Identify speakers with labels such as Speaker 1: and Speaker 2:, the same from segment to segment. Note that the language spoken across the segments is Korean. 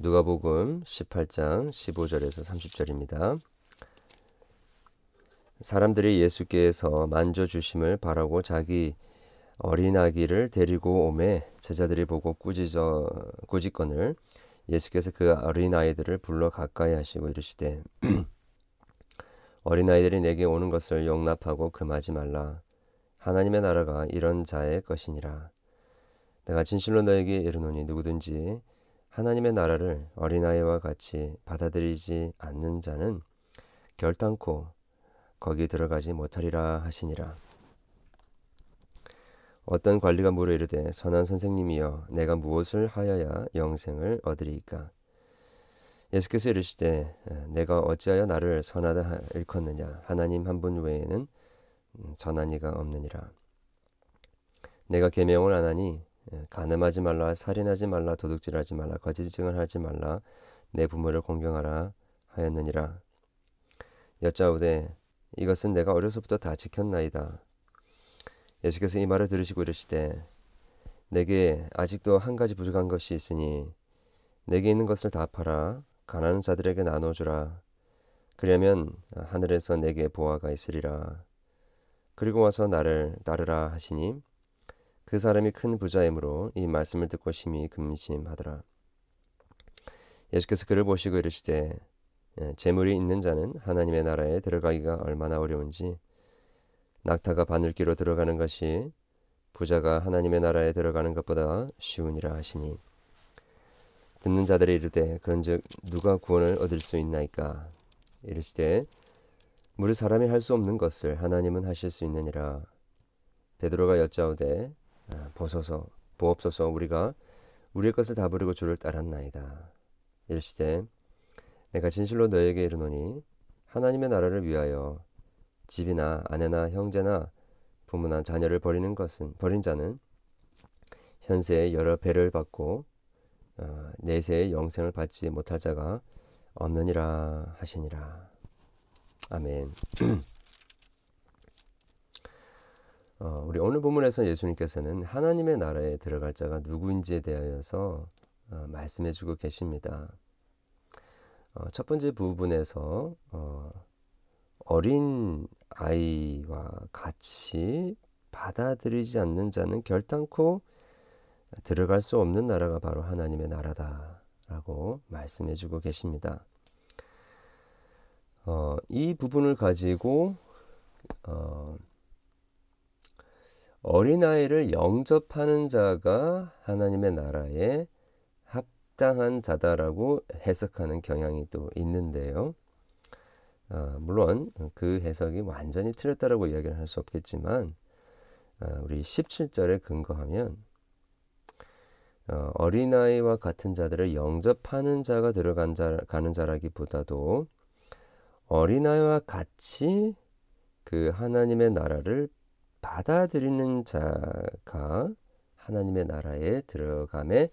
Speaker 1: 누가복음 18장 15절에서 30절입니다. 사람들이 예수께서 만져 주심을 바라고 자기 어린 아기를 데리고 오매 제자들이 보고 꾸짖어 꾸짖건을 예수께서 그 어린 아이들을 불러 가까이 하시고 이르시되 어린 아이들이 내게 오는 것을 용납하고 금하지 말라 하나님의 나라가 이런 자의 것이니라 내가 진실로 너에게 이르노니 누구든지 하나님의 나라를 어린아이와 같이 받아들이지 않는 자는 결단코 거기 들어가지 못하리라 하시니라. 어떤 관리가 물어 이르되 선한 선생님이여 내가 무엇을 하여야 영생을 얻으리이까? 예수께서 이르시되 내가 어찌하여 나를 선하다 일컫느냐? 하나님 한 분 외에는 선한 이가 없느니라. 내가 계명을 안 하니 예, 가늠하지 말라, 살인하지 말라, 도둑질하지 말라, 거짓 증언하지 말라, 내 부모를 공경하라 하였느니라. 여짜오되 이것은 내가 어려서부터 다 지켰나이다. 예수께서 이 말을 들으시고 이르시되 내게 아직도 한 가지 부족한 것이 있으니 내게 있는 것을 다 팔아 가난한 자들에게 나눠 주라. 그러면 하늘에서 내게 보화가 있으리라. 그리고 와서 나를 따르라 하시니 그 사람이 큰 부자이므로 이 말씀을 듣고 심히 금심하더라. 예수께서 그를 보시고 이르시되 예, 재물이 있는 자는 하나님의 나라에 들어가기가 얼마나 어려운지 낙타가 바늘기로 들어가는 것이 부자가 하나님의 나라에 들어가는 것보다 쉬우니라 하시니 듣는 자들이 이르되 그런즉 누가 구원을 얻을 수 있나이까 이르시되 무릇 사람이 할 수 없는 것을 하나님은 하실 수 있느니라 베드로가 여짜오되 아, 보소서 보옵소서 우리가 우리의 것을 다 버리고 주를 따랐나이다. 이르시되 내가 진실로 너에게 이르노니 하나님의 나라를 위하여 집이나 아내나 형제나 부모나 자녀를 버리는 것은 버린 자는 현세에 여러 배를 받고 어, 내세의 영생을 받지 못할 자가 없느니라 하시니라. 아멘. 어, 우리 오늘 본문에서 예수님께서는 하나님의 나라에 들어갈 자가 누구인지에 대하여서 어, 말씀해 주고 계십니다. 어, 첫 번째 부분에서 어, 어린 아이와 같이 받아들이지 않는 자는 결단코 들어갈 수 없는 나라가 바로 하나님의 나라다라고 말씀해 주고 계십니다. 어, 이 부분을 가지고 어, 어린아이를 영접하는 자가 하나님의 나라에 합당한 자다라고 해석하는 경향이 또 있는데요. 어, 물론 그 해석이 완전히 틀렸다라고 이야기를 할 수 없겠지만 어, 우리 17절에 근거하면 어, 어린아이와 같은 자들을 영접하는 자가 들어간 자, 가는 자라기보다도 어린아이와 같이 그 하나님의 나라를 받아들이는 자가 하나님의 나라에 들어감에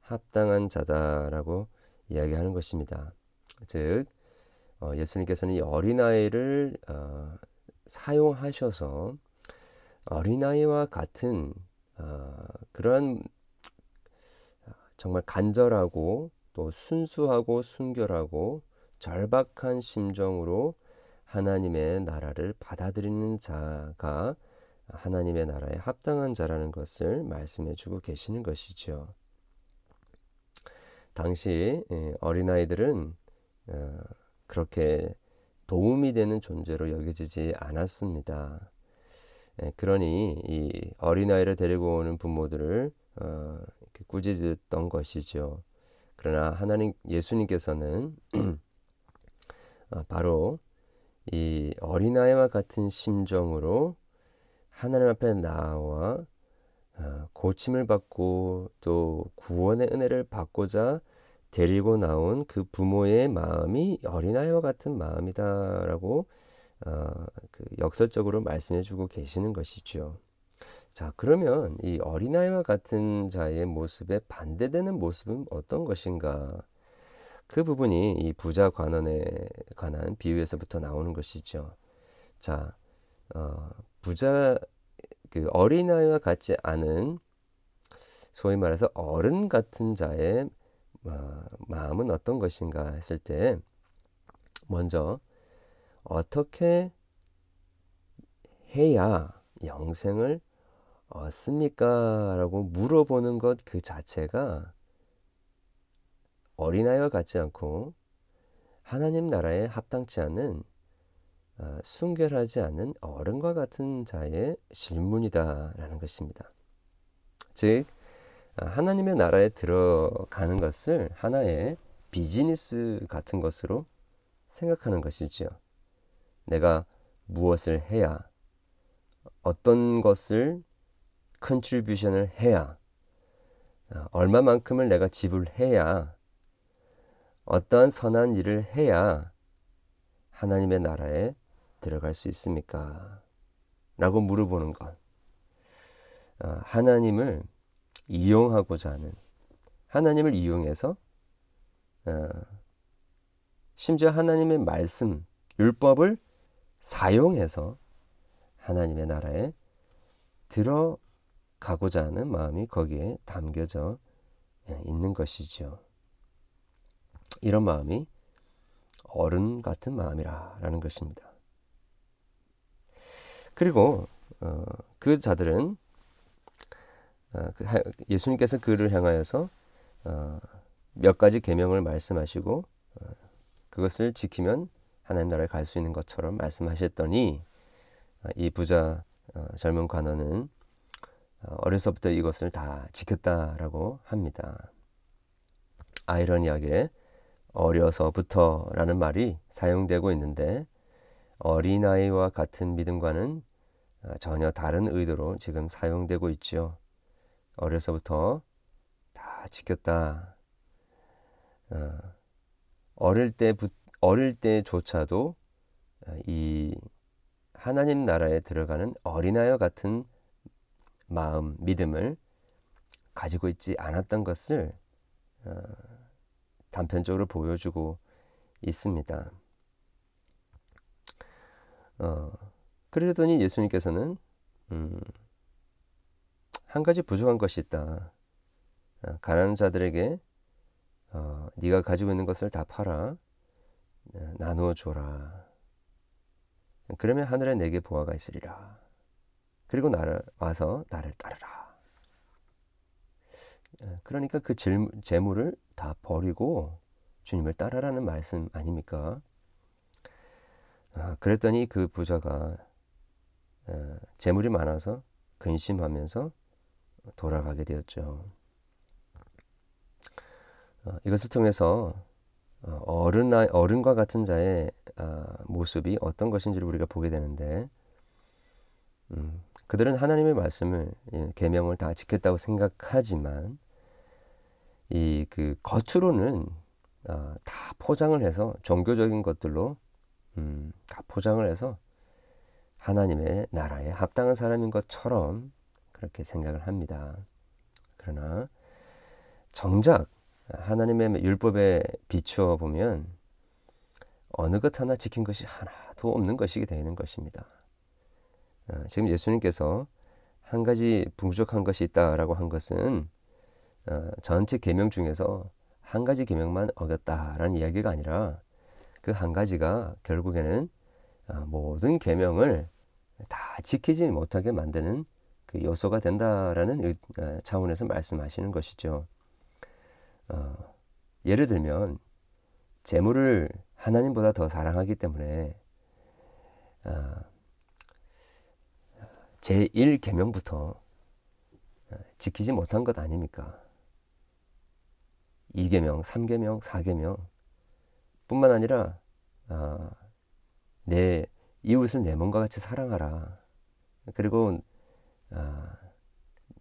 Speaker 1: 합당한 자다라고 이야기하는 것입니다. 즉 어, 예수님께서는 이 어린아이를 어, 사용하셔서 어린아이와 같은 어, 그러한 정말 간절하고 또 순수하고 순결하고 절박한 심정으로 하나님의 나라를 받아들이는 자가 하나님의 나라에 합당한 자라는 것을 말씀해 주고 계시는 것이죠. 당시 예, 어린아이들은 어, 그렇게 도움이 되는 존재로 여겨지지 않았습니다. 예, 그러니 이 어린아이를 데리고 오는 부모들을 어, 꾸짖었던 것이죠. 그러나 하나님 예수님께서는 어, 바로 이 어린아이와 같은 심정으로 하나님 앞에 나와 어, 고침을 받고 또 구원의 은혜를 받고자 데리고 나온 그 부모의 마음이 어린아이와 같은 마음이다라고 어, 그 역설적으로 말씀해주고 계시는 것이죠. 자, 그러면 이 어린아이와 같은 자의 모습에 반대되는 모습은 어떤 것인가? 그 부분이 이 부자 관원에 관한 비유에서부터 나오는 것이죠. 자, 어, 부자 그 어린아이와 같지 않은 소위 말해서 어른 같은 자의 어, 마음은 어떤 것인가 했을 때 먼저 어떻게 해야 영생을 얻습니까? 라고 물어보는 것 그 자체가 어린아이와 같지 않고 하나님 나라에 합당치 않은 어, 순결하지 않은 어른과 같은 자의 질문이다라는 것입니다. 즉 어, 하나님의 나라에 들어가는 것을 하나의 비즈니스 같은 것으로 생각하는 것이지요. 내가 무엇을 해야 어떤 것을 contribution을 해야 어, 얼마만큼을 내가 지불해야 어떠한 선한 일을 해야 하나님의 나라에 들어갈 수 있습니까? 라고 물어보는 것. 어, 하나님을 이용하고자 하는 하나님을 이용해서 어, 심지어 하나님의 말씀 율법을 사용해서 하나님의 나라에 들어가고자 하는 마음이 거기에 담겨져 예, 있는 것이죠. 이런 마음이 어른 같은 마음이라라는 것입니다. 그리고 어, 그 자들은 어, 그 예수님께서 그를 향하여서 어, 몇 가지 계명을 말씀하시고 어, 그것을 지키면 하나님 나라에 갈 수 있는 것처럼 말씀하셨더니 어, 이 부자 어, 젊은 관원은 어려서부터 이것을 다 지켰다라고 합니다. 아이러니하게 어려서부터라는 말이 사용되고 있는데 어린아이와 같은 믿음과는 전혀 다른 의도로 지금 사용되고 있죠. 어려서부터 다 지켰다. 어릴 때 어릴 때조차도 이 하나님 나라에 들어가는 어린아이와 같은 마음, 믿음을 가지고 있지 않았던 것을 어, 단편적으로 보여주고 있습니다. 어, 그러더니 예수님께서는 음, 한 가지 부족한 것이 있다. 어, 가난한 자들에게 어, 네가 가지고 있는 것을 다 팔아 어, 나누어 줘라. 그러면 하늘에 내게 보화가 있으리라. 그리고 나를 와서 나를 따르라. 어, 그러니까 그 재물을 다 버리고 주님을 따라라는 말씀 아닙니까? 아, 그랬더니 그 부자가 어, 재물이 많아서 근심하면서 돌아가게 되었죠. 어, 이것을 통해서 어른 어른과 같은 자의 아, 모습이 어떤 것인지를 우리가 보게 되는데 음, 그들은 하나님의 말씀을 예, 계명을 다 지켰다고 생각하지만 이 그 겉으로는 아, 다 포장을 해서 종교적인 것들로 음, 다 포장을 해서 하나님의 나라에 합당한 사람인 것처럼 그렇게 생각을 합니다. 그러나 정작 하나님의 율법에 비추어 보면 어느 것 하나 지킨 것이 하나도 없는 것이 되는 것입니다. 어, 지금 예수님께서 한 가지 부족한 것이 있다라고 한 것은 어, 전체 계명 중에서 한 가지 계명만 어겼다라는 이야기가 아니라 그 한 가지가 결국에는 어, 모든 계명을 다 지키지 못하게 만드는 그 요소가 된다라는 차원에서 말씀하시는 것이죠. 어, 예를 들면 재물을 하나님보다 더 사랑하기 때문에 어, 제1 계명부터 어, 지키지 못한 것 아닙니까? 2계명, 3계명, 4계명 뿐만 아니라 어, 내 이웃을 내 몸과 같이 사랑하라. 그리고 어,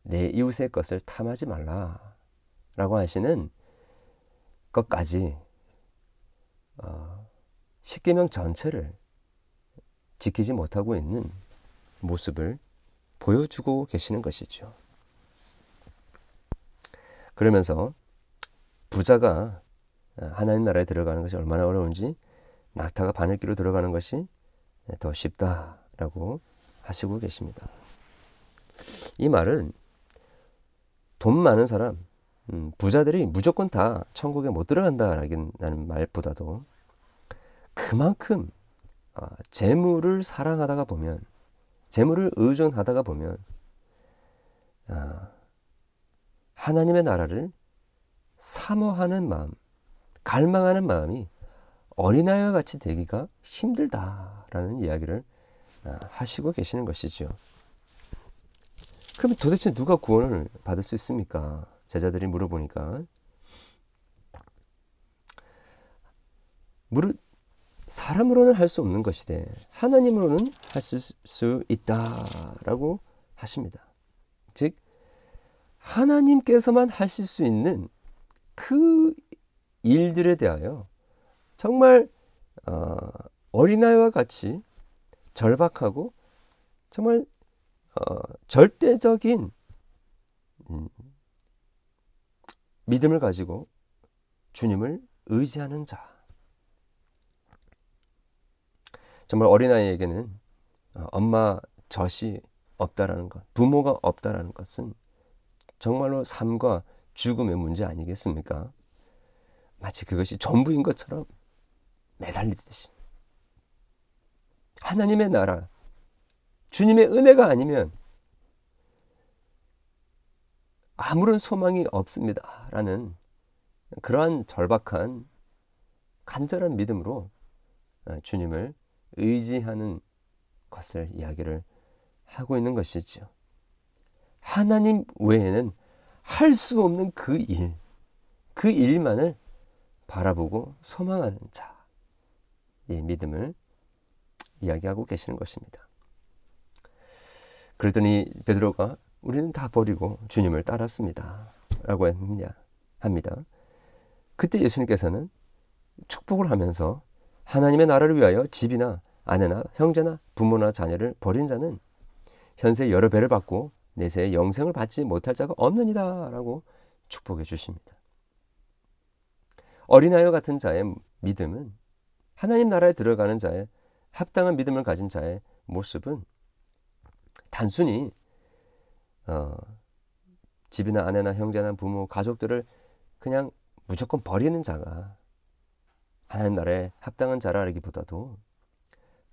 Speaker 1: 내 이웃의 것을 탐하지 말라라고 하시는 것까지 어, 십계명 전체를 지키지 못하고 있는 모습을 보여주고 계시는 것이죠. 그러면서 부자가 하나님 나라에 들어가는 것이 얼마나 어려운지 낙타가 바늘기로 들어가는 것이 더 쉽다라고 하시고 계십니다. 이 말은 돈 많은 사람, 음, 부자들이 무조건 다 천국에 못 들어간다라는 말보다도 그만큼 아, 재물을 사랑하다가 보면 재물을 의존하다가 보면 아, 하나님의 나라를 사모하는 마음, 갈망하는 마음이 어린아이와 같이 되기가 힘들다라는 이야기를 아, 하시고 계시는 것이죠. 그럼 도대체 누가 구원을 받을 수 있습니까? 제자들이 물어보니까 물을 사람으로는 할 수 없는 것이되 하나님으로는 할수 있다라고 하십니다. 즉 하나님께서만 하실 수 있는 그 일들에 대하여 정말 어, 어린아이와 같이 절박하고 정말 어, 절대적인 음, 믿음을 가지고 주님을 의지하는 자. 정말 어린아이에게는 어, 엄마 젖이 없다라는 것, 부모가 없다라는 것은 정말로 삶과 죽음의 문제 아니겠습니까? 마치 그것이 전부인 것처럼 매달리듯이. 하나님의 나라, 주님의 은혜가 아니면 아무런 소망이 없습니다. 라는 그러한 절박한 간절한 믿음으로 어, 주님을 의지하는 것을 이야기를 하고 있는 것이죠. 하나님 외에는 할 수 없는 그 일, 그 일만을 바라보고 소망하는 자, 이 믿음을 이야기하고 계시는 것입니다. 그러더니 베드로가 우리는 다 버리고 주님을 따랐습니다. 라고 했느냐 합니다. 그때 예수님께서는 축복을 하면서 하나님의 나라를 위하여 집이나 아내나 형제나 부모나 자녀를 버린 자는 현세 여러 배를 받고 내세의 영생을 받지 못할 자가 없느니라 라고 축복해 주십니다. 어린아이와 같은 자의 믿음은 하나님 나라에 들어가는 자의 합당한 믿음을 가진 자의 모습은 단순히 어, 집이나 아내나 형제나 부모, 가족들을 그냥 무조건 버리는 자가 하나님 나라에 합당한 자라기보다도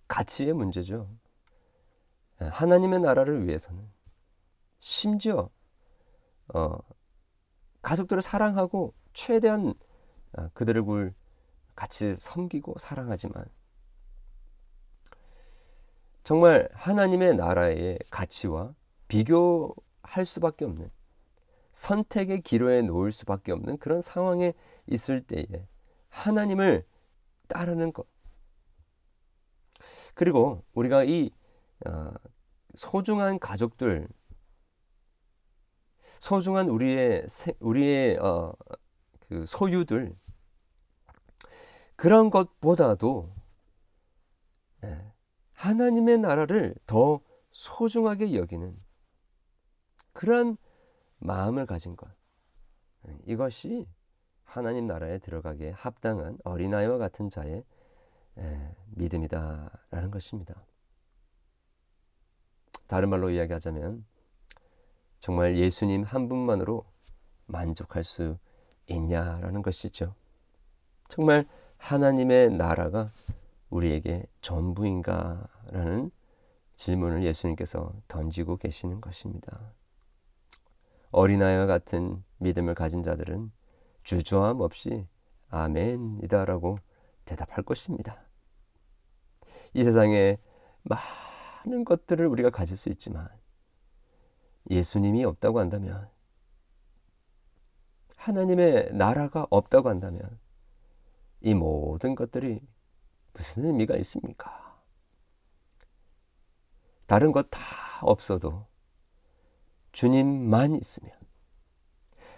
Speaker 1: 가치의 문제죠. 예, 하나님의 나라를 위해서는 심지어 어, 가족들을 사랑하고 최대한 어, 그들을 같이 섬기고 사랑하지만 정말 하나님의 나라의 가치와 비교할 수밖에 없는 선택의 기로에 놓을 수밖에 없는 그런 상황에 있을 때에 하나님을 따르는 것. 그리고 우리가 이 어, 소중한 가족들, 소중한 우리의 우리의 어, 그 소유들 그런 것보다도 예, 하나님의 나라를 더 소중하게 여기는 그러한 마음을 가진 것. 이것이 하나님 나라에 들어가기에 합당한 어린아이와 같은 자의 믿음이다라는 것입니다. 다른 말로 이야기하자면 정말 예수님 한 분만으로 만족할 수 있냐라는 것이죠. 정말 하나님의 나라가 우리에게 전부인가라는 질문을 예수님께서 던지고 계시는 것입니다. 어린아이와 같은 믿음을 가진 자들은 주저함 없이 아멘이다라고 대답할 것입니다. 이 세상에 많은 것들을 우리가 가질 수 있지만 예수님이 없다고 한다면 하나님의 나라가 없다고 한다면 이 모든 것들이 무슨 의미가 있습니까? 다른 것 다 없어도 주님만 있으면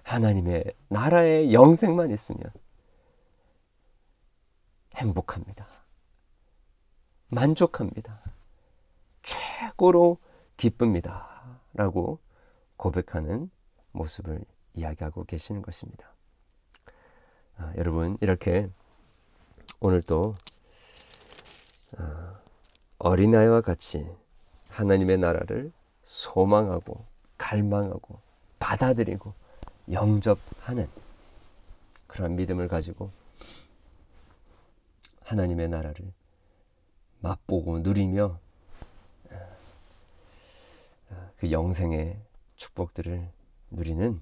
Speaker 1: 하나님의 나라의 영생만 있으면 행복합니다. 만족합니다. 최고로 기쁩니다. 라고 고백하는 모습을 이야기하고 계시는 것입니다. 아, 여러분, 이렇게 오늘 또 아, 어린아이와 같이 하나님의 나라를 소망하고 갈망하고 받아들이고 영접하는 그런 믿음을 가지고 하나님의 나라를 맛보고 누리며 그 영생의 축복들을 누리는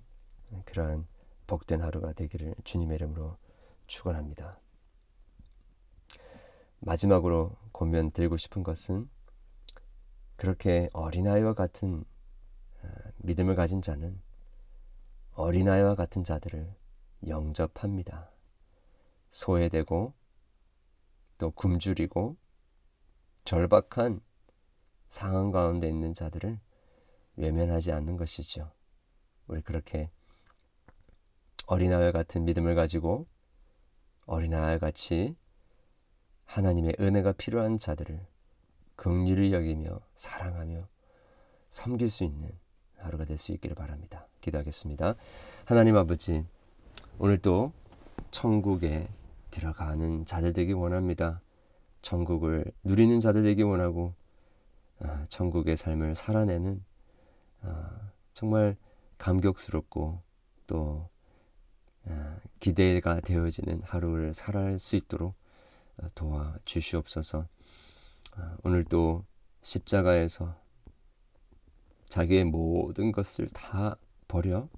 Speaker 1: 그러한 복된 하루가 되기를 주님의 이름으로 축원합니다. 마지막으로 권면 드리고 싶은 것은 그렇게 어린아이와 같은 어, 믿음을 가진 자는 어린아이와 같은 자들을 영접합니다. 소외되고 또 굶주리고 절박한 상황 가운데 있는 자들을 외면하지 않는 것이죠. 우리 그렇게 어린아이 같은 믿음을 가지고 어린아이 같이 하나님의 은혜가 필요한 자들을 긍휼히 여기며 사랑하며 섬길 수 있는 하루가 될 수 있기를 바랍니다. 기도하겠습니다. 하나님 아버지, 오늘도 천국에 들어가는 자들 되기 원합니다. 천국을 누리는 자들 되기 원하고 아, 천국의 삶을 살아내는 아, 정말 감격스럽고 또 아, 기대가 되어지는 하루를 살아갈 수 있도록 어, 도와 주시옵소서. 아, 오늘도 십자가에서 자기의 모든 것을 다 버려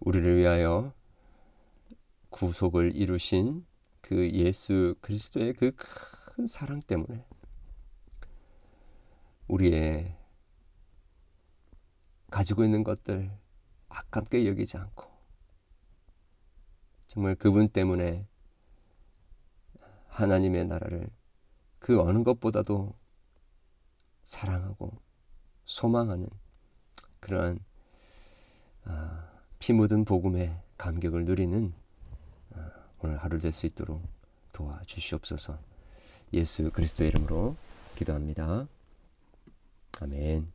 Speaker 1: 우리를 위하여 구속을 이루신 그 예수 그리스도의 그 큰 사랑 때문에 우리의 가지고 있는 것들 아깝게 여기지 않고 정말 그분 때문에 하나님의 나라를 그 어느 것보다도 사랑하고 소망하는 그러한 아, 피 묻은 복음의 감격을 누리는 아, 오늘 하루 될 수 있도록 도와주시옵소서. 예수 그리스도의 이름으로 기도합니다. 아멘.